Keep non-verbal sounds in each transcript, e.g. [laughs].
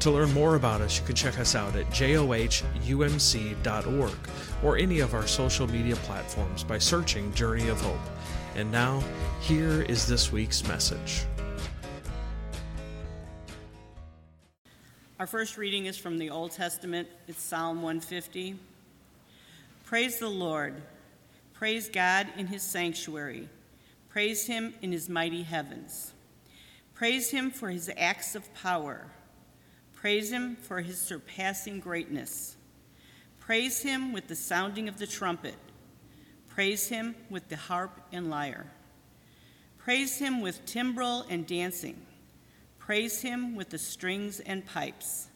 To learn more about us, you can check us out at johumc.org or any of our social media platforms by searching Journey of Hope. And now, here is this week's message. Our first reading is from the Old Testament. It's Psalm 150. Praise the Lord. Praise God in his sanctuary. Praise him in his mighty heavens. Praise him for his acts of power. Praise him for his surpassing greatness. Praise him with the sounding of the trumpet. Praise him with the harp and lyre. Praise him with timbrel and dancing. Praise him with the strings and pipes.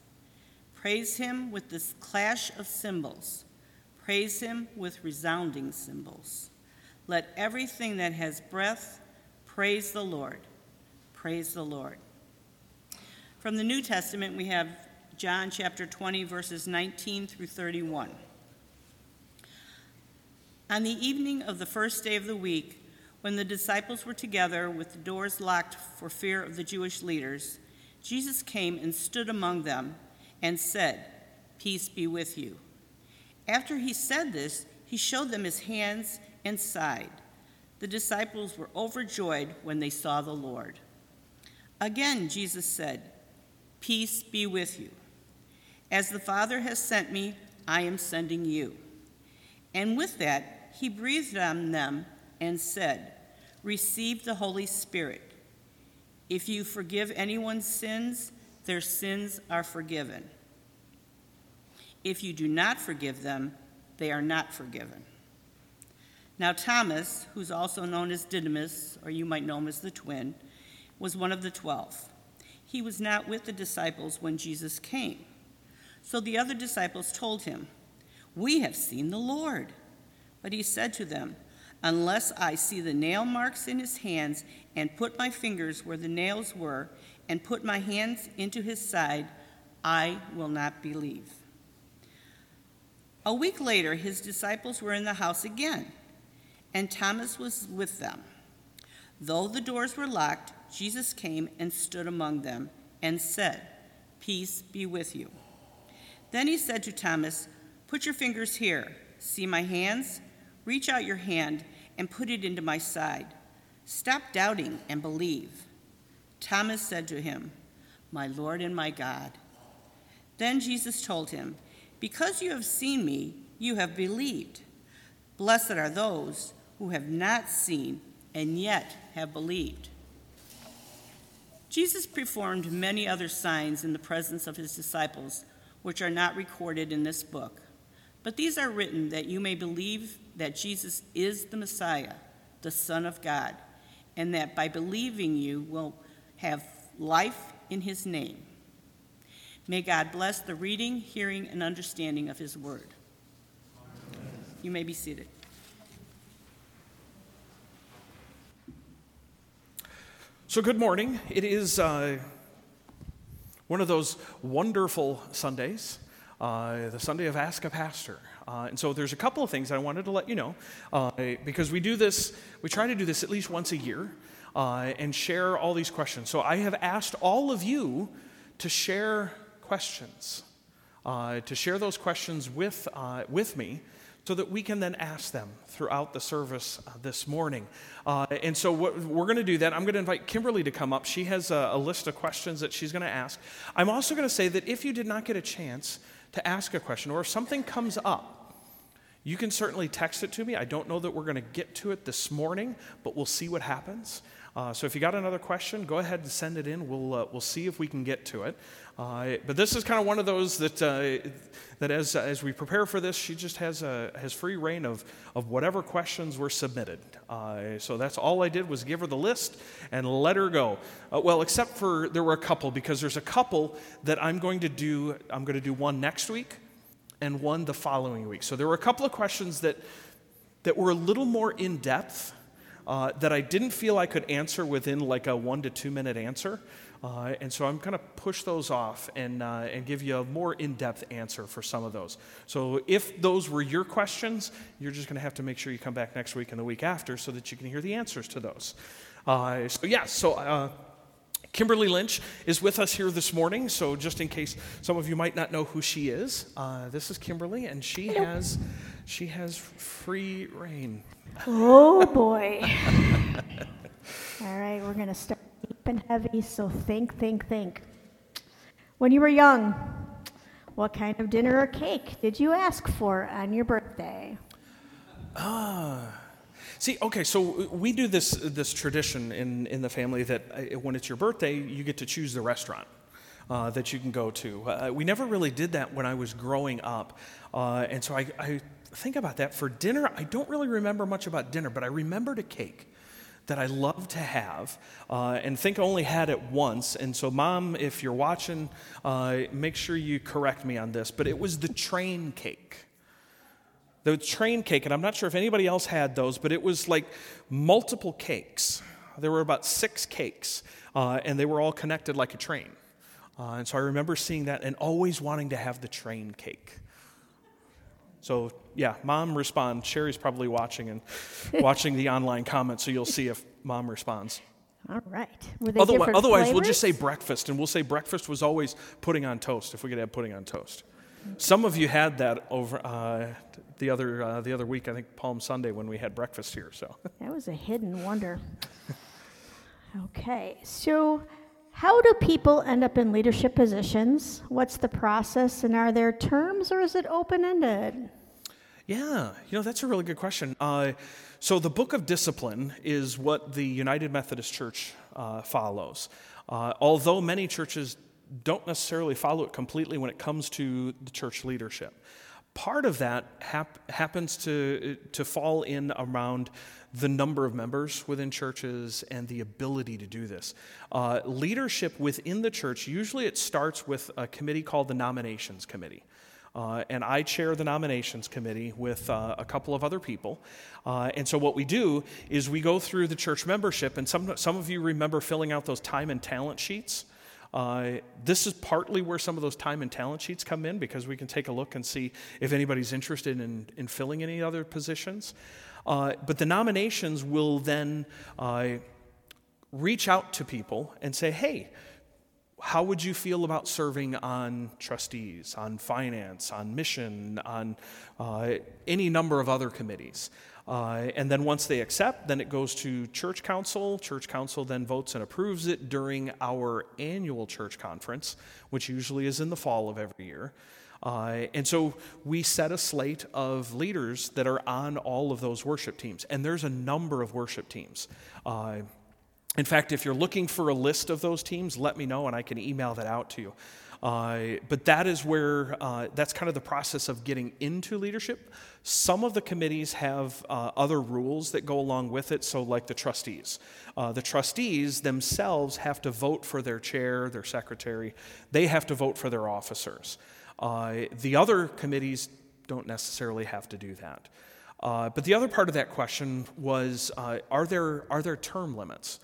Praise him with the clash of cymbals. Praise him with resounding cymbals. Let everything that has breath praise the Lord. Praise the Lord. From the New Testament, we have John chapter 20, verses 19 through 31. On the evening of the first day of the week, when the disciples were together with the doors locked for fear of the Jewish leaders, Jesus came and stood among them and said, Peace be with you. After he said this, he showed them his hands and side. The disciples were overjoyed when they saw the Lord. Again, Jesus said, Peace be with you. As the Father has sent me, I am sending you. And with that, he breathed on them and said, Receive the Holy Spirit. If you forgive anyone's sins, their sins are forgiven. If you do not forgive them, they are not forgiven. Now, Thomas, who's also known as Didymus, or you might know him as the twin, was one of the twelve he was not with the disciples when Jesus came. So the other disciples told him, We have seen the Lord. But he said to them, Unless I see the nail marks in his hands, and put my fingers where the nails were, and put my hands into his side, I will not believe. A week later, his disciples were in the house again, and Thomas was with them. Though the doors were locked, Jesus came and stood among them and said, Peace be with you. Then he said to Thomas, Put your fingers here. See my hands? Reach out your hand and put it into my side. Stop doubting and believe. Thomas said to him, My Lord and my God. Then Jesus told him, Because you have seen me, you have believed. Blessed are those who have not seen and yet have believed. Jesus performed many other signs in the presence of his disciples, which are not recorded in this book. But these are written that you may believe that Jesus is the Messiah, the Son of God, and that by believing you will have life in his name. May God bless the reading, hearing, and understanding of his word. You may be seated. So, good morning. It is uh, one of those wonderful Sundays, uh, the Sunday of Ask a Pastor. Uh, and so, there's a couple of things I wanted to let you know uh, because we do this, we try to do this at least once a year uh, and share all these questions. So, I have asked all of you to share questions, uh, to share those questions with, with me so that we can then ask them throughout the service uh, this morning. Uh, and so, what, we're going to do that. I'm going to invite Kimberly to come up. She has a, a list of questions that she's going to ask. I'm also going to say that if you did not get a chance to ask a question, or if something comes up, you can certainly text it to me. I don't know that we're going to get to it this morning, but we'll see what happens. Uh, so if you got another question, go ahead and send it in. We'll, uh, we'll see if we can get to it. Uh, but this is kind of one of those that, uh, that as, as we prepare for this, she just has, a, has free reign of, of whatever questions were submitted. Uh, so that's all I did was give her the list and let her go. Uh, well, except for there were a couple, because there's a couple that I'm going to do, I'm going to do one next week and one the following week. So there were a couple of questions that, that were a little more in depth uh, that I didn't feel I could answer within like a one to two minute answer. Uh, and so I'm going to push those off and, uh, and give you a more in depth answer for some of those. So if those were your questions, you're just going to have to make sure you come back next week and the week after so that you can hear the answers to those. Uh, so, yeah, so. Kimberly Lynch is with us here this morning, so just in case some of you might not know who she is, uh, this is Kimberly, and she has she has free reign. Oh boy! [laughs] All right, we're gonna start deep and heavy. So think, think, think. When you were young, what kind of dinner or cake did you ask for on your birthday? Ah. See, okay, so we do this, this tradition in, in the family that uh, when it's your birthday, you get to choose the restaurant. Uh, that you can go to. Uh, we never really did that when I was growing up. Uh, and so I, I, think about that. For dinner, I don't really remember much about dinner, but I remembered a cake that I love to have uh, and think I only had it once. And so, mom, if you're watching, uh, make sure you correct me on this, but it was the train cake the train cake, and I'm not sure if anybody else had those, but it was like multiple cakes. There were about six cakes, uh, and they were all connected like a train. Uh, and so I remember seeing that and always wanting to have the train cake. So yeah, mom respond. Sherry's probably watching and [laughs] watching the online comments, so you'll see if mom responds. All right. Were they otherwise, otherwise we'll just say breakfast, and we'll say breakfast was always pudding on toast if we could have pudding on toast. Some of you had that over uh, the other uh, the other week. I think Palm Sunday when we had breakfast here. So [laughs] that was a hidden wonder. okay, so how do people end up in leadership positions? What's the process, and are there terms, or is it open ended? Yeah, you know that's a really good question. Uh, so the Book of Discipline is what the United Methodist Church uh, follows. Uh, although many churches don't necessarily follow it completely when it comes to the church leadership. Part of that hap- happens to, to fall in around the number of members within churches and the ability to do this. Uh, leadership within the church, usually it starts with a committee called the Nominations Committee. Uh, and I chair the nominations committee with uh, a couple of other people. Uh, and so, what we do is we go through the church membership, and some, some of you remember filling out those time and talent sheets. Uh, this is partly where some of those time and talent sheets come in because we can take a look and see if anybody's interested in, in filling any other positions. Uh, but the nominations will then uh, reach out to people and say, hey, how would you feel about serving on trustees, on finance, on mission, on uh, any number of other committees? Uh, and then once they accept, then it goes to church council. Church council then votes and approves it during our annual church conference, which usually is in the fall of every year. Uh, and so we set a slate of leaders that are on all of those worship teams. And there's a number of worship teams. Uh, in fact, if you're looking for a list of those teams, let me know and I can email that out to you. Uh, but that is where, uh, that's kind of the process of getting into leadership. Some of the committees have uh, other rules that go along with it, so like the trustees. Uh, the trustees themselves have to vote for their chair, their secretary, they have to vote for their officers. Uh, the other committees don't necessarily have to do that. Uh, but the other part of that question was are, there, are there term limits?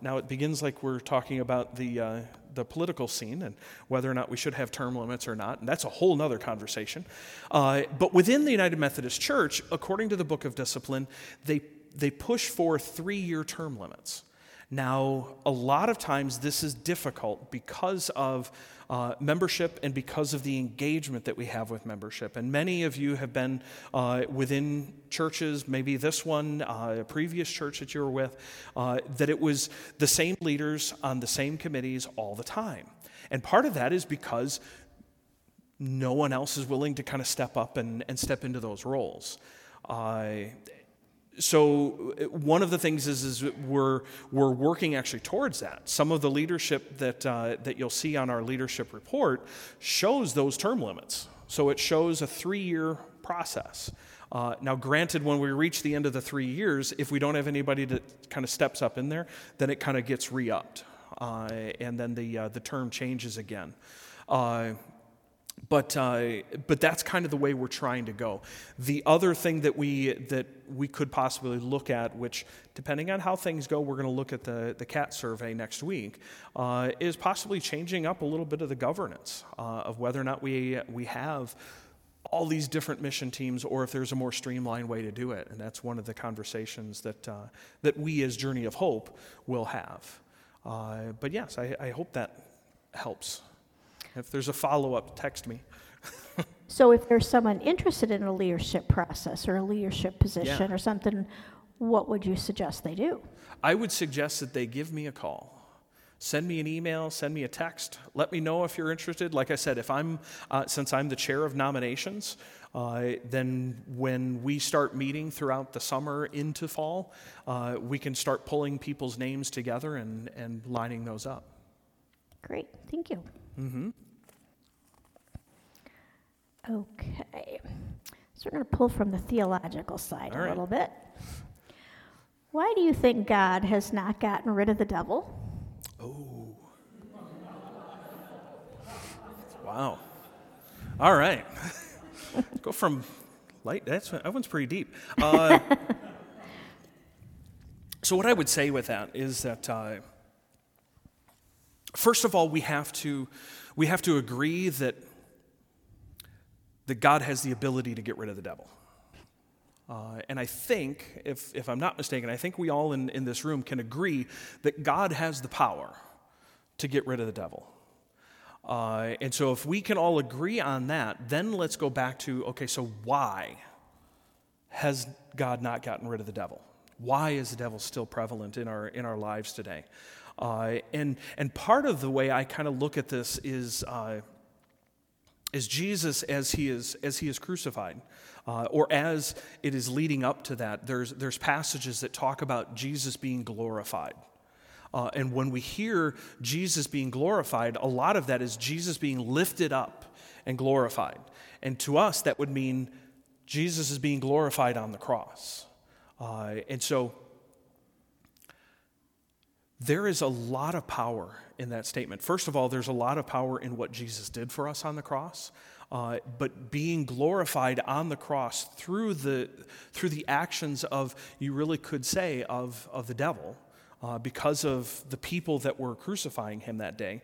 now, it begins like we're talking about the, the political scene and whether or not we should have term limits or not. And that's a whole other conversation. Uh, but within the United Methodist Church, according to the Book of Discipline, they, they push for three year term limits. Now, a lot of times this is difficult because of uh, membership and because of the engagement that we have with membership. And many of you have been uh, within churches, maybe this one, uh, a previous church that you were with, uh, that it was the same leaders on the same committees all the time. And part of that is because no one else is willing to kind of step up and, and step into those roles. Uh, so uh, one of the things is, is we're, we're working actually towards that. Some of the leadership that, uh, that you'll see on our leadership report shows those term limits. So it shows a three-year process. Uh, now, granted, when we reach the end of the three years, if we don't have anybody that kind of steps up in there, then it kind of gets re-upped, uh, and then the, uh, the term changes again. But uh, but that's kind of the way we're trying to go. The other thing that we that we could possibly look at, which depending on how things go, we're going to look at the the CAT survey next week, uh, is possibly changing up a little bit of the governance uh, of whether or not we we have all these different mission teams, or if there's a more streamlined way to do it. And that's one of the conversations that uh, that we as Journey of Hope will have. Uh, but yes, I, I hope that helps. If there's a follow up, text me. [laughs] So if there's someone interested in a leadership process or a leadership position Yeah. or something, what would you suggest they do? I would suggest that they give me a call. Send me an email, send me a text. Let me know if you're interested. Like I said, if I'm, uh, since I'm the chair of nominations, uh, then when we start meeting throughout the summer into fall, uh, we can start pulling people's names together and, and lining those up. Great, thank you. Mm-hmm. Okay, so we're going to pull from the theological side All a right. little bit. Why do you think God has not gotten rid of the devil? Oh. wow. All right. [laughs] Go from light. That's that one's pretty deep. Uh, [laughs] so what I would say with that is that uh, first of all, we have to we have to agree that that God has the ability to get rid of the devil. Uh, and I think, if, if I'm not mistaken, I think we all in, in this room can agree that God has the power to get rid of the devil. Uh, and so, if we can all agree on that, then let's go back to okay, so why has God not gotten rid of the devil? Why is the devil still prevalent in our, in our lives today? Uh, and, and part of the way I kind of look at this is, uh, is Jesus as he is, as he is crucified, uh, or as it is leading up to that. There's, there's passages that talk about Jesus being glorified. Uh, and when we hear Jesus being glorified, a lot of that is Jesus being lifted up and glorified. And to us, that would mean Jesus is being glorified on the cross. Uh, and so there is a lot of power in that statement. First of all, there's a lot of power in what Jesus did for us on the cross. Uh, but being glorified on the cross through the, through the actions of, you really could say, of, of the devil, uh, because of the people that were crucifying him that day,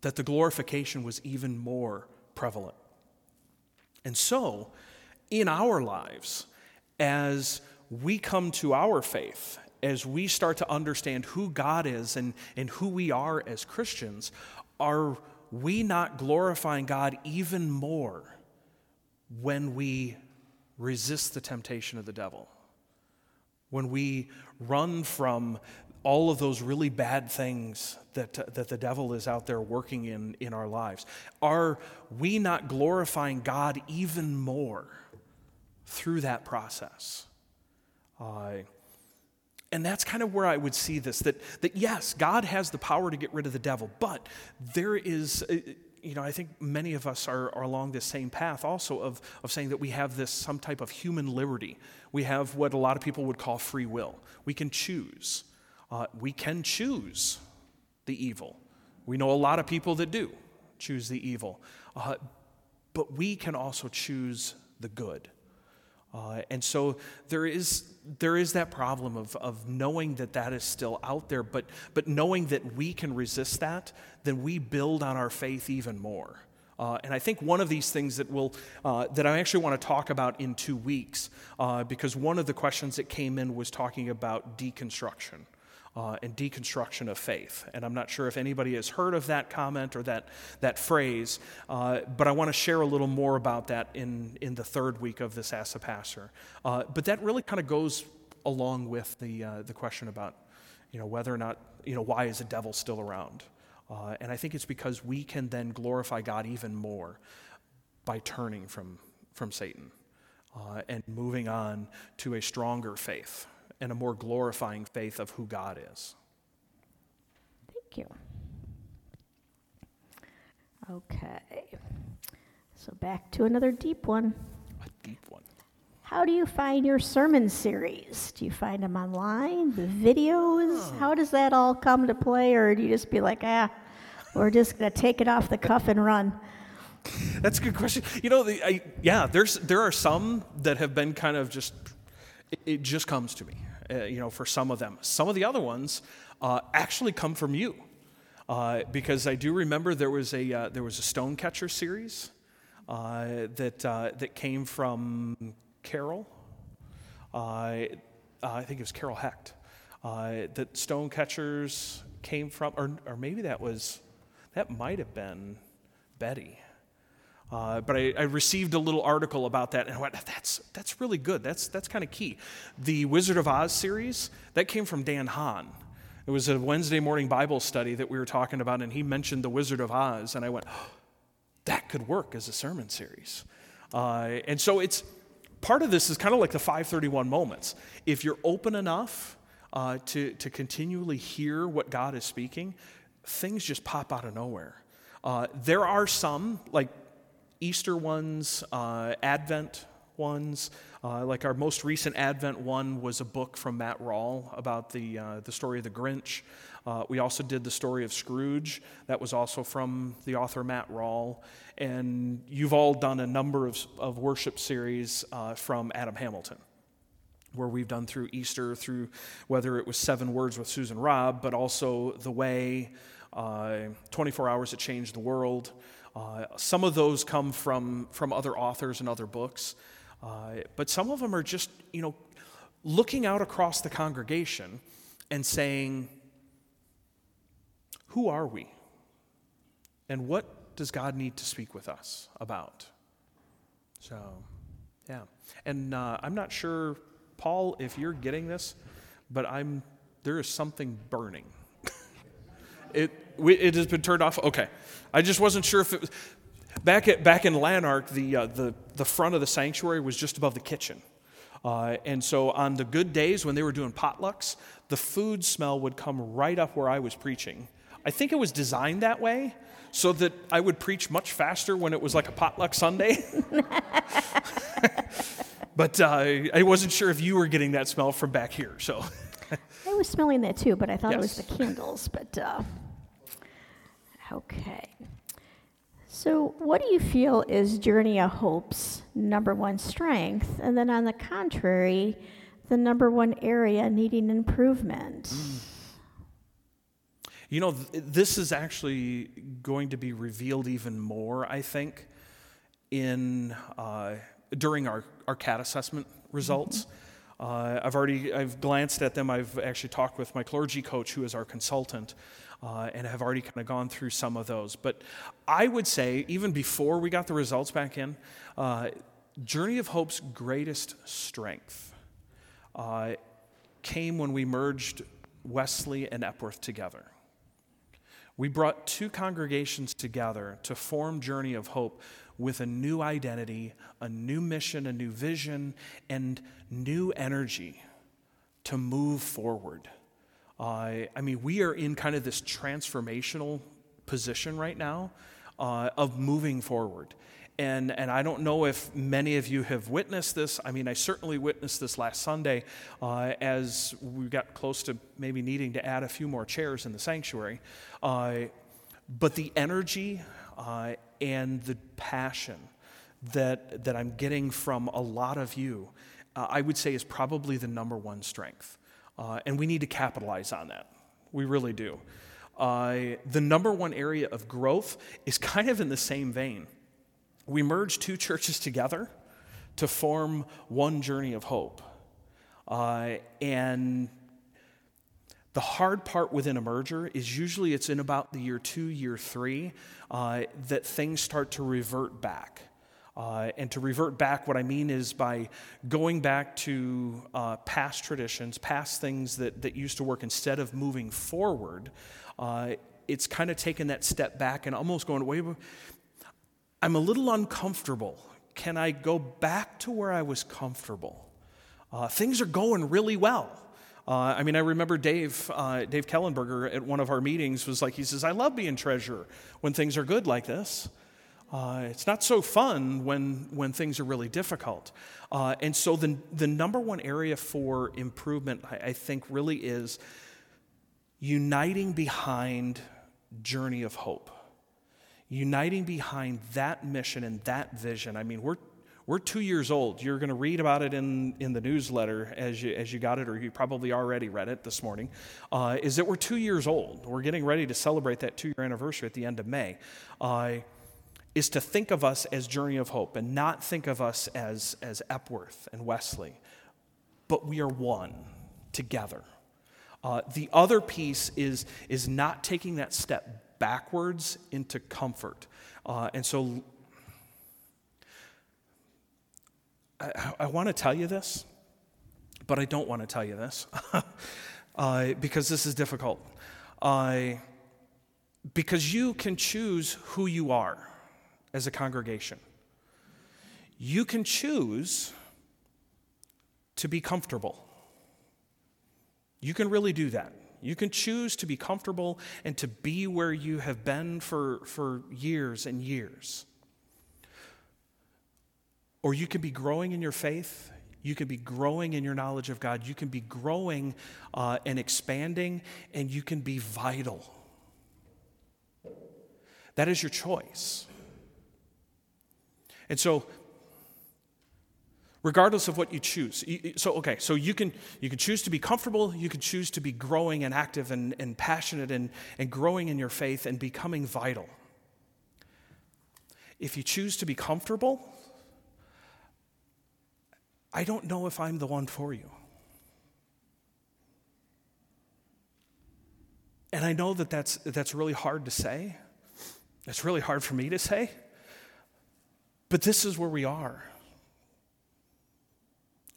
that the glorification was even more prevalent. And so, in our lives, as we come to our faith, as we start to understand who God is and, and who we are as Christians, are we not glorifying God even more when we resist the temptation of the devil? When we run from all of those really bad things that, that the devil is out there working in in our lives? Are we not glorifying God even more through that process? Uh, and that's kind of where I would see this that, that yes, God has the power to get rid of the devil, but there is, uh, you know, I think many of us are, are along this same path also of, of saying that we have this some type of human liberty. We have what a lot of people would call free will. We can choose. Uh, we can choose the evil. We know a lot of people that do choose the evil. Uh, but we can also choose the good. Uh, and so there is, there is that problem of, of knowing that that is still out there, but, but knowing that we can resist that, then we build on our faith even more. Uh, and I think one of these things that, will, uh, that I actually want to talk about in two weeks, uh, because one of the questions that came in was talking about deconstruction uh, and deconstruction of faith. And I'm not sure if anybody has heard of that comment or that, that phrase, uh, but I want to share a little more about that in, in the third week of this Ask the Pastor. Uh, but that really kind of goes along with the, uh, the question about you know, whether or not, you know, why is the devil still around? Uh, and I think it's because we can then glorify God even more by turning from, from Satan uh, and moving on to a stronger faith and a more glorifying faith of who God is. Thank you. Okay. So back to another deep one. A deep one. How do you find your sermon series? Do you find them online, the videos? How does that all come to play? Or do you just be like, ah, we're just going to take it off the cuff and run? That's a good question. You know, the, I, yeah, there's there are some that have been kind of just it, it just comes to me. Uh, you know, for some of them, some of the other ones uh, actually come from you, uh, because I do remember there was a uh, there was a stone catcher series uh, that that came from Carol. I think it was Carol Hecht. that stone catchers came from, or or maybe that was that might have been Betty. Uh, but I, I, received a little article about that and I went, that's, that's really good. That's, that's kind of key. The Wizard of Oz series, that came from Dan Hahn. It was a Wednesday morning Bible study that we were talking about, and he mentioned the Wizard of Oz. And I went, oh, that could work as a sermon series. Uh, and so it's part of this is kind of like the 531 moments. If you're open enough uh, to, to continually hear what God is speaking, things just pop out of nowhere. Uh, there are some, like Easter ones, uh, Advent ones. Uh, like our most recent Advent one was a book from Matt Rawle about the, uh, the story of the Grinch. Uh, we also did the story of Scrooge. That was also from the author Matt Rawle. And you've all done a number of, of worship series uh, from Adam Hamilton where we've done through Easter, through whether it was Seven Words with Susan Robb, but also The Way, uh, 24 Hours That Changed the World. Uh, some of those come from, from other authors and other books, uh, but some of them are just, you know, looking out across the congregation and saying, Who are we? And what does God need to speak with us about? So, yeah. And uh, I'm not sure, Paul, if you're getting this, but I'm, there is something burning. [laughs] it, it has been turned off? Okay. I just wasn't sure if it was. Back, at, back in Lanark, the, uh, the, the front of the sanctuary was just above the kitchen. Uh, and so on the good days when they were doing potlucks, the food smell would come right up where I was preaching. I think it was designed that way so that I would preach much faster when it was like a potluck Sunday. [laughs] but uh, I wasn't sure if you were getting that smell from back here. So I was smelling that too, but I thought yes. it was the candles. But uh, Okay. So, what do you feel is Journey of Hope's number one strength? And then, on the contrary, the number one area needing improvement? You know, th- this is actually going to be revealed even more, I think, in uh, during our, our CAT assessment results. Mm-hmm. Uh, I've already I've glanced at them. I've actually talked with my clergy coach, who is our consultant, uh, and have already kind of gone through some of those. But I would say, even before we got the results back in, uh, Journey of Hope's greatest strength uh, came when we merged Wesley and Epworth together. We brought two congregations together to form Journey of Hope with a new identity, a new mission, a new vision, and new energy to move forward. Uh, I mean, we are in kind of this transformational position right now uh, of moving forward. And, and I don't know if many of you have witnessed this. I mean, I certainly witnessed this last Sunday uh, as we got close to maybe needing to add a few more chairs in the sanctuary. Uh, but the energy uh, and the passion that, that I'm getting from a lot of you, uh, I would say is probably the number one strength. Uh, and we need to capitalize on that. We really do. Uh, the number one area of growth is kind of in the same vein. We merge two churches together to form one journey of hope. Uh, and the hard part within a merger is usually it's in about the year two, year three, uh, that things start to revert back. Uh, and to revert back, what I mean is by going back to uh, past traditions, past things that, that used to work, instead of moving forward, uh, it's kind of taking that step back and almost going, wait, I'm a little uncomfortable. Can I go back to where I was comfortable? Uh, things are going really well. Uh, I mean, I remember Dave, uh, Dave Kellenberger at one of our meetings was like, he says, I love being treasurer when things are good like this. Uh, it's not so fun when, when things are really difficult. Uh, and so, the, the number one area for improvement, I, I think, really is uniting behind Journey of Hope. uniting behind that mission and that vision. I mean, we're, we're two years old. You're going to read about it in, in the newsletter as you, as you got it, or you probably already read it this morning. Uh, is that we're two years old. We're getting ready to celebrate that two year anniversary at the end of May. Uh, is to think of us as Journey of Hope and not think of us as, as Epworth and Wesley, but we are one together. Uh, the other piece is, is not taking that step backwards into comfort. Uh, and so I, I want to tell you this, but I don't want to tell you this [laughs] uh, because this is difficult. Uh, because you can choose who you are as a congregation. You can choose to be comfortable. You can really do that. You can choose to be comfortable and to be where you have been for, for years and years. Or you can be growing in your faith. You can be growing in your knowledge of God. You can be growing uh, and expanding, and you can be vital. That is your choice. And so regardless of what you choose. So, okay, so you can, you can choose to be comfortable, you can choose to be growing and active and, and passionate and, and growing in your faith and becoming vital. If you choose to be comfortable, I don't know if I'm the one for you. And I know that that's, that's really hard to say. It's really hard for me to say. But this is where we are.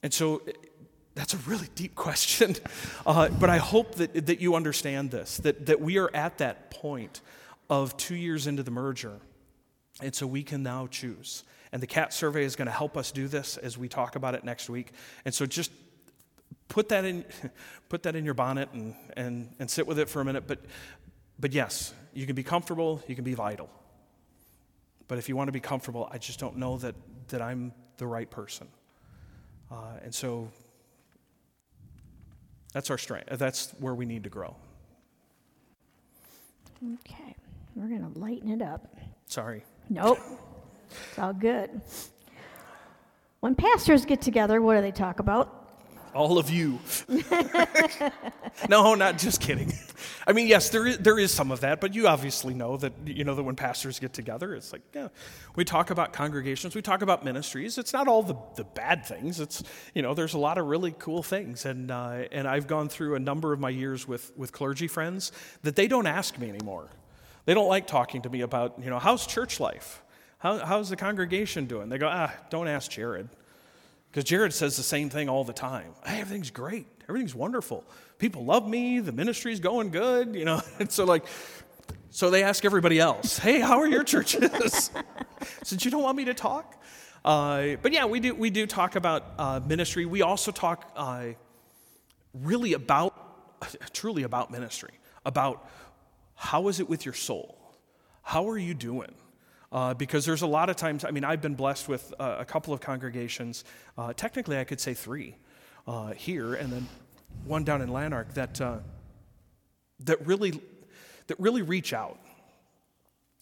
And so that's a really deep [laughs] question. Uh, but I hope that, that you understand this, that, that we are at that point of two years into the merger. And so we can now choose. And the CAT survey is going to help us do this as we talk about it next week. And so just put that in, [laughs] put that in your bonnet and, and, and sit with it for a minute. But, but yes, you can be comfortable, you can be vital. But if you want to be comfortable, I just don't know that, that I'm the right person. Uh, and so that's our strength. That's where we need to grow. Okay, we're going to lighten it up. Sorry. Nope, it's all good. When pastors get together, what do they talk about? all of you. [laughs] no, not just kidding. I mean, yes, there is, there is some of that, but you obviously know that, you know, that when pastors get together, it's like, yeah, we talk about congregations, we talk about ministries. It's not all the, the bad things. It's, you know, there's a lot of really cool things. And, uh, and I've gone through a number of my years with, with clergy friends that they don't ask me anymore. They don't like talking to me about, you know, how's church life? How, how's the congregation doing? They go, ah, don't ask Jared. Because Jared says the same thing all the time. Hey, everything's great. Everything's wonderful. People love me. The ministry's going good, you know. [laughs] And so, like, so they ask everybody else, hey, how are your churches? [laughs] Since you don't want me to talk. Uh, but yeah, we do, we do talk about uh, ministry. We also talk uh, really about, truly about ministry, about how is it with your soul? How are you doing? Uh, because there's a lot of times, I mean, I've been blessed with uh, a couple of congregations, uh, technically, I could say three uh, here, and then one down in Lanark that, uh, that, really, that really reach out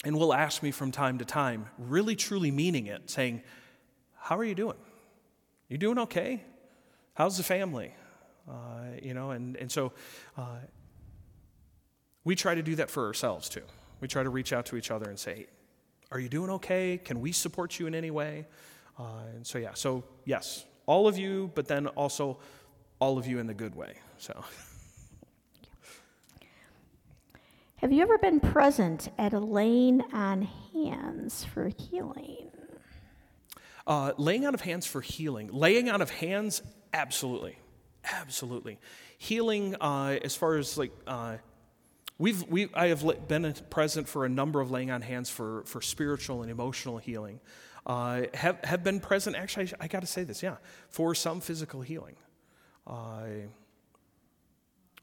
and will ask me from time to time, really truly meaning it, saying, How are you doing? You doing okay? How's the family? Uh, you know, and, and so we try to do that for ourselves too. We try to reach out to each other and say, are you doing okay? Can we support you in any way? Uh, and so, yeah, so yes, all of you, but then also all of you in the good way. So. Have you ever been present at a laying on hands for healing? Uh, laying out of hands for healing. Laying out of hands, absolutely. Absolutely. Healing, uh, as far as like uh, We've, we, I have been present for a number of laying on hands for, for spiritual and emotional healing. Uh, have, have been present, actually, I, I got to say this, yeah, for some physical healing. Uh,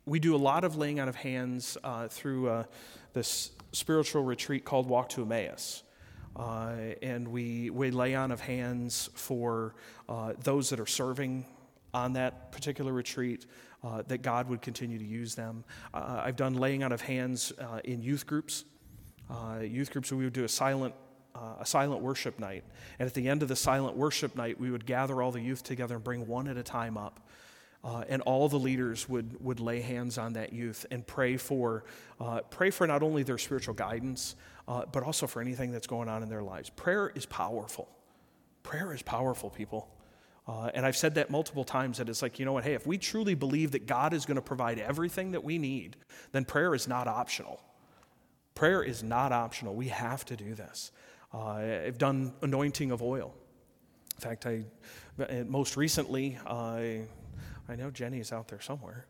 we do a lot of laying on of hands uh, through uh, this spiritual retreat called Walk to Emmaus. Uh, and we, we lay on of hands for uh, those that are serving on that particular retreat, uh, that God would continue to use them. Uh, I've done laying out of hands uh, in youth groups. uh, youth groups, we would do a silent, uh, a silent worship night. And at the end of the silent worship night, we would gather all the youth together and bring one at a time up. Uh, and all the leaders would, would lay hands on that youth and pray for, uh, pray for not only their spiritual guidance, uh, but also for anything that's going on in their lives. Prayer is powerful. Prayer is powerful, people. Uh, and I've said that multiple times that it's like, you know what, hey, if we truly believe that God is going to provide everything that we need, then prayer is not optional. Prayer is not optional. We have to do this. Uh, I've done anointing of oil. In fact, I most recently, I, I know Jenny is out there somewhere.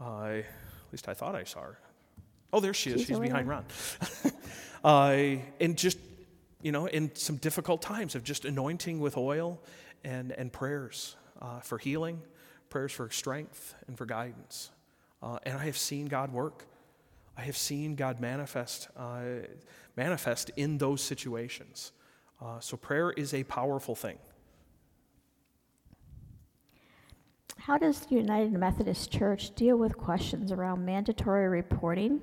Uh, at least I thought I saw her. Oh, there she is. She's She's behind. Ron. [laughs] uh, and just, you know, in some difficult times of just anointing with oil and, and prayers uh, for healing, prayers for strength and for guidance. Uh, and I have seen God work. I have seen God manifest, uh, manifest in those situations. Uh, so prayer is a powerful thing. How does the United Methodist Church deal with questions around mandatory reporting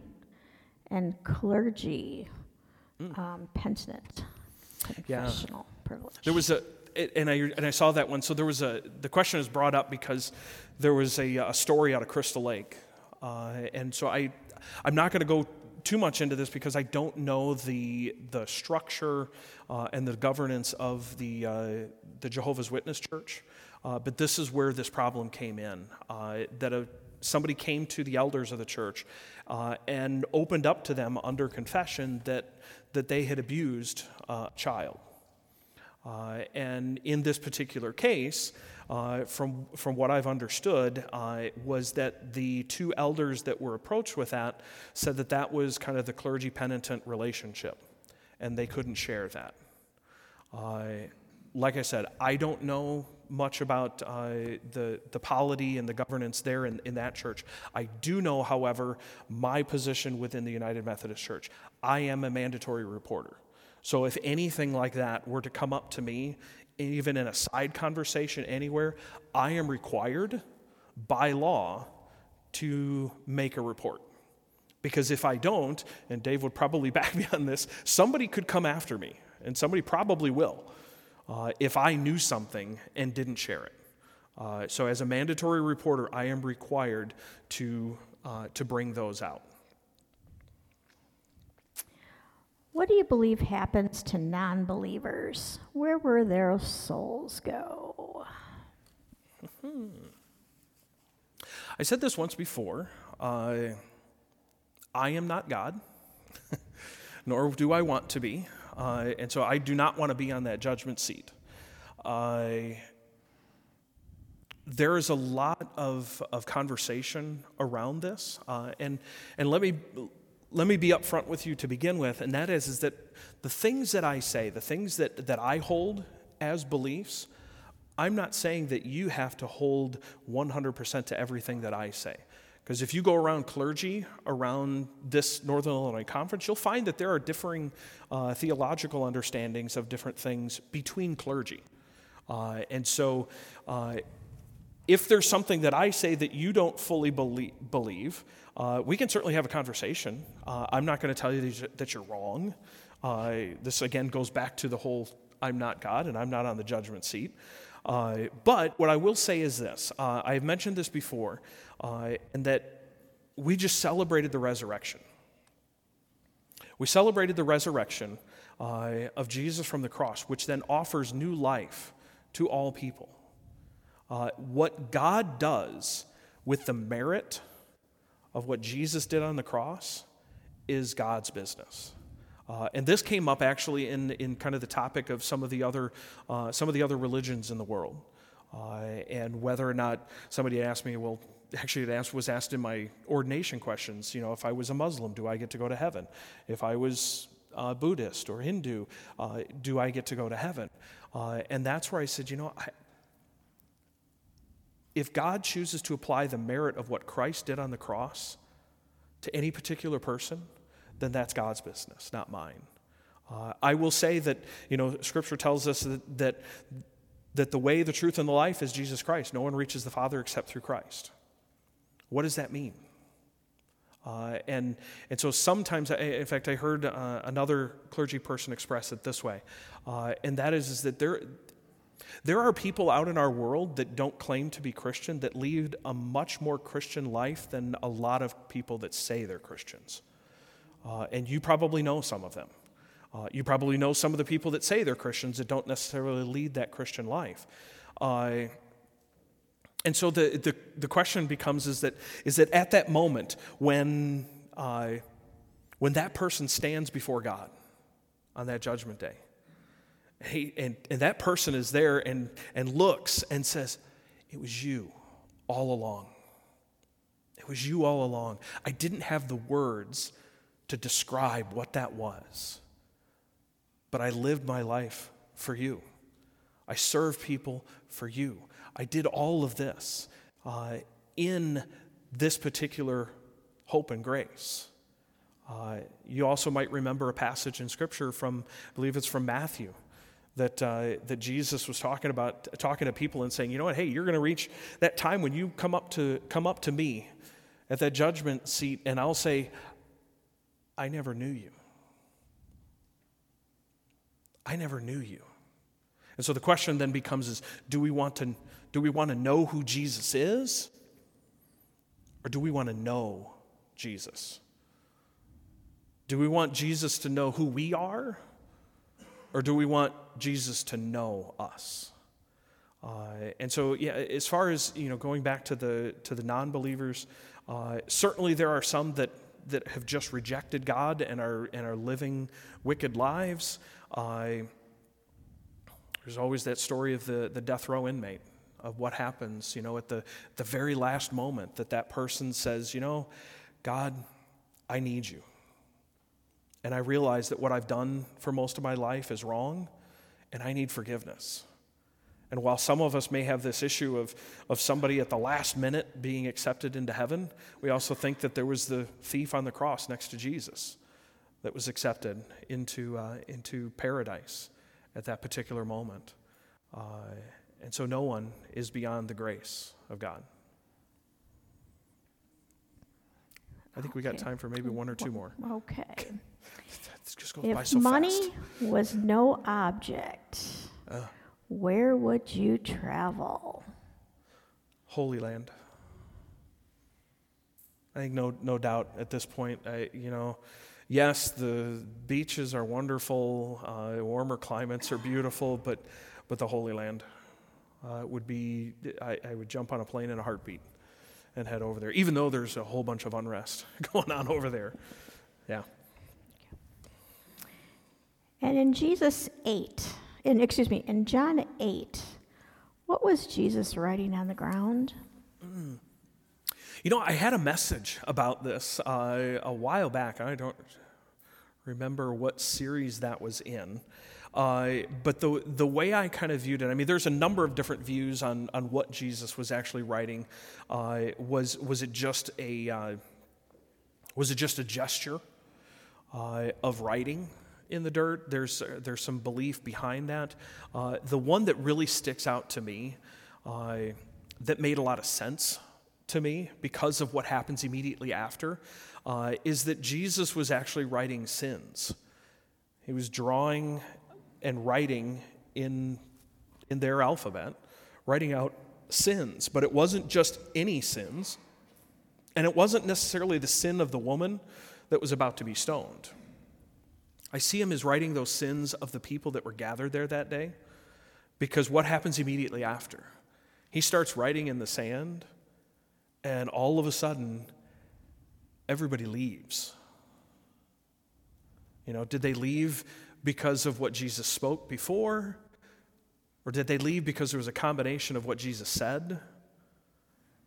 and clergy um, penitent Yeah. confessional privilege? There was a, and I, and I saw that one. So there was a, the question was brought up because there was a, a story out of Crystal Lake. Uh, and so I, I'm not going to go too much into this because I don't know the, the structure uh, and the governance of the, uh, the Jehovah's Witness Church. Uh, but this is where this problem came in uh, that a, somebody came to the elders of the church uh, and opened up to them under confession that, that they had abused a child. Uh, and in this particular case, uh, from, from what I've understood, uh, was that the two elders that were approached with that said that that was kind of the clergy penitent relationship, and they couldn't share that. Uh, like I said, I don't know much about uh, the, the polity and the governance there in, in that church. I do know, however, my position within the United Methodist Church. I am a mandatory reporter. So if anything like that were to come up to me, even in a side conversation anywhere, I am required by law to make a report. Because if I don't, and Dave would probably [laughs] back me on this, somebody could come after me, and somebody probably will, uh, if I knew something and didn't share it. Uh, so, as a mandatory reporter, I am required to, uh, to bring those out. What do you believe happens to non believers? Where will their souls go? I said this once before. Uh, I am not God, [laughs] nor do I want to be. Uh, and so I do not want to be on that judgment seat. Uh, there is a lot of, of conversation around this. Uh, and, and let, me, let me be upfront with you to begin with, and that is, is that the things that I say, the things that, that I hold as beliefs, I'm not saying that you have to hold 100% to everything that I say. Because if you go around clergy around this Northern Illinois Conference, you'll find that there are differing uh, theological understandings of different things between clergy. Uh, and so, uh, if there's something that I say that you don't fully belie- believe, uh, we can certainly have a conversation. Uh, I'm not going to tell you that you're- wrong. Uh, this again goes back to the whole I'm not God and I'm not on the judgment seat. Uh, but what I will say is this uh, I've mentioned this before, uh, and that we just celebrated the resurrection. We celebrated the resurrection uh, of Jesus from the cross, which then offers new life to all people. Uh, what God does with the merit of what Jesus did on the cross is God's business. Uh, and this came up actually in, in kind of the topic of some of the other, uh, some of the other religions in the world. Uh, and whether or not somebody asked me, well, actually it asked, was asked in my ordination questions, you know, if I was a Muslim, do I get to go to heaven? If I was uh, Buddhist or Hindu, uh, do I get to go to heaven? Uh, and that's where I said, you know, I, if God chooses to apply the merit of what Christ did on the cross to any particular person, then that's God's business, not mine. Uh, I will say that, you know, Scripture tells us that, that, that the way, the truth, and the life is Jesus Christ. No one reaches the Father except through Christ. What does that mean? Uh, and, and so sometimes, I, in fact, I heard uh, another clergy person express it this way, uh, and that is, is that there, there are people out in our world that don't claim to be Christian that lead a much more Christian life than a lot of people that say they're Christians. Uh, and you probably know some of them. Uh, you probably know some of the people that say they're Christians that don't necessarily lead that Christian life. Uh, and so the, the, the, question becomes is that, is that at that moment when, uh, when that person stands before God on that judgment day, he, and, and that person is there and, and looks and says, It was you all along. It was you all along. I didn't have the words to describe what that was, but I lived my life for you. I served people for you. I did all of this uh, in this particular hope and grace. Uh, you also might remember a passage in Scripture from, I believe it's from Matthew, that, uh, that Jesus was talking about, talking to people and saying, you know what, hey, you're going to reach that time when you come up, to, come up to me at that judgment seat, and I'll say, I never knew you. I never knew you. And so the question then becomes is do we want to do we want to know who Jesus is? Or do we want to know Jesus? Do we want Jesus to know who we are? Or do we want Jesus to know us? Uh, and so, yeah, as far as you know, going back to the to the non-believers, uh, certainly there are some that that have just rejected God and are and are living wicked lives. Uh, there's always that story of the the death row inmate of what happens, you know, at the, the very last moment that that person says, you know, God, I need you. And I realize that what I've done for most of my life is wrong, and I need forgiveness. And while some of us may have this issue of, of somebody at the last minute being accepted into heaven, we also think that there was the thief on the cross next to Jesus that was accepted into, uh, into paradise at that particular moment. Uh, and so no one is beyond the grace of God. I think we got time for maybe one or two more. Okay. This just goes by If so money fast. was no object, Uh. where would you travel? Holy Land. I think no, no doubt at this point, I, you know, yes, the beaches are wonderful, uh, warmer climates are beautiful, but, but the Holy Land uh, would be, I, I would jump on a plane in a heartbeat and head over there, even though there's a whole bunch of unrest [laughs] going on over there. Yeah. And in Jesus 8, in, excuse me, in John 8, what was Jesus writing on the ground? You know, I had a message about this uh, a while back. I don't remember what series that was in. Uh, but the, the way I kind of viewed it, I mean, there's a number of different views on, on what Jesus was actually writing. Uh, was, was it just a, uh, was it just a gesture uh, of writing in the dirt? There's, there's some belief behind that. Uh, the one that really sticks out to me, uh, that made a lot of sense to me because of what happens immediately after, is that Jesus was actually writing sins. He was drawing and writing in, in their alphabet, writing out sins. But it wasn't just any sins, and it wasn't necessarily the sin of the woman that was about to be stoned. I see him as writing those sins of the people that were gathered there that day because what happens immediately after? He starts writing in the sand, and all of a sudden, everybody leaves. You know, did they leave because of what Jesus spoke before? Or did they leave because there was a combination of what Jesus said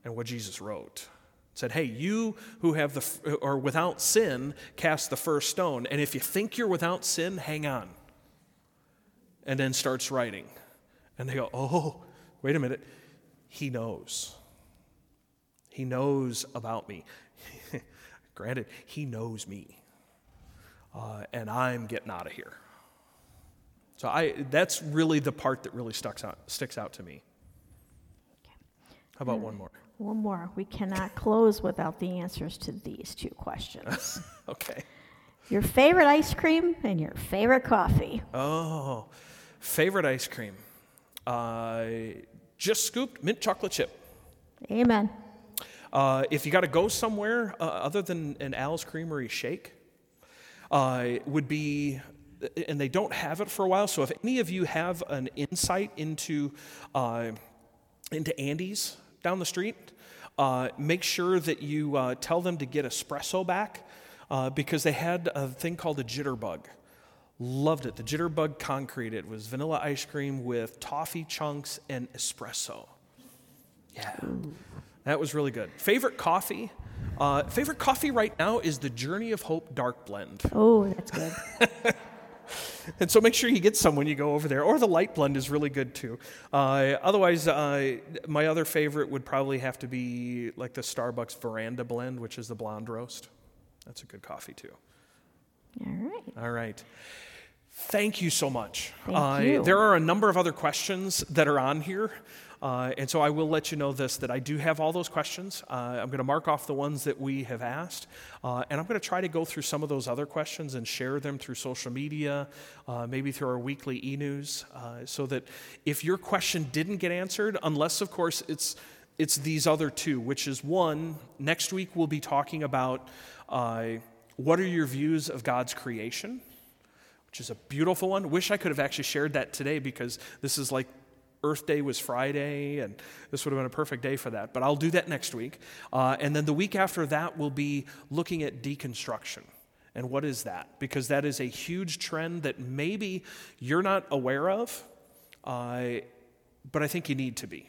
and what Jesus wrote? Said, hey, you who have the, or without sin, cast the first stone. And if you think you're without sin, hang on. And then starts writing. And they go, oh, wait a minute. He knows. He knows about me. [laughs] Granted, he knows me. Uh, and I'm getting out of here. So I, that's really the part that really sticks out, sticks out to me. How about one more? One more. We cannot close without the answers to these two questions. [laughs] Okay. your favorite ice cream and your favorite coffee. Oh, favorite ice cream. Uh, just scooped mint chocolate chip. Amen. Uh, if you got to go somewhere uh, other than an Al's Creamery shake, uh, would be, and they don't have it for a while. So if any of you have an insight into uh, into Andy's down the street, uh, make sure that you uh, tell them to get espresso back uh, because they had a thing called a jitterbug. Loved it. The jitterbug concrete. It was vanilla ice cream with toffee chunks and espresso. Yeah. That was really good. Favorite coffee? Uh, favorite coffee right now is the Journey of Hope Dark Blend. Oh, that's good. [laughs] And so make sure you get some when you go over there. Or the light blend is really good too. Uh, otherwise, uh, my other favorite would probably have to be like the Starbucks Veranda blend, which is the blonde roast. That's a good coffee too. All right. All right. Thank you so much. Thank Uh, you. There are a number of other questions that are on here. Uh, and so I will let you know this that I do have all those questions. Uh, I'm going to mark off the ones that we have asked. Uh, and I'm going to try to go through some of those other questions and share them through social media, uh, maybe through our weekly e news, uh, so that if your question didn't get answered, unless, of course, it's it's these other two, which is one, next week we'll be talking about uh, what are your views of God's creation? which is a beautiful one. Wish I could have actually shared that today because this is like Earth Day was Friday, and this would have been a perfect day for that. But I'll do that next week. Uh, and then the week after that, we'll be looking at deconstruction. And what is that? Because that is a huge trend that maybe you're not aware of, uh, but I think you need to be.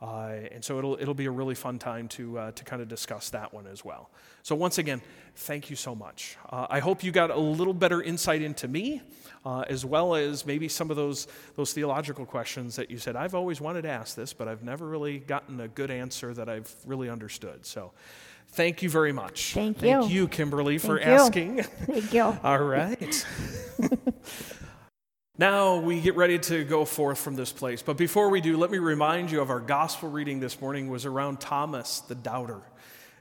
Uh, and so it'll, it'll be a really fun time to, uh, to kind of discuss that one as well. So, once again, thank you so much. Uh, I hope you got a little better insight into me, uh, as well as maybe some of those, those theological questions that you said, I've always wanted to ask this, but I've never really gotten a good answer that I've really understood. So, thank you very much. Thank you. Thank you. Kimberly, for you. asking. Thank you. [laughs] All right. [laughs] now we get ready to go forth from this place. But before we do, let me remind you of our gospel reading this morning was around Thomas the doubter.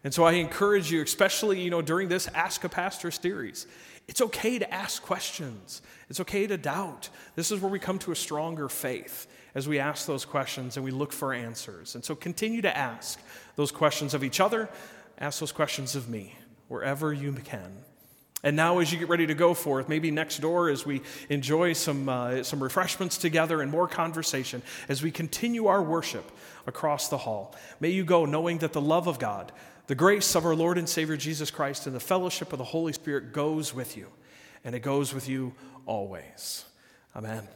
And so I encourage you, especially you know during this Ask a Pastor series, it's okay to ask questions. It's okay to doubt. This is where we come to a stronger faith as we ask those questions and we look for answers. And so continue to ask those questions of each other, ask those questions of me, wherever you can. And now, as you get ready to go forth, maybe next door as we enjoy some, uh, some refreshments together and more conversation, as we continue our worship across the hall, may you go knowing that the love of God, the grace of our Lord and Savior Jesus Christ, and the fellowship of the Holy Spirit goes with you, and it goes with you always. Amen.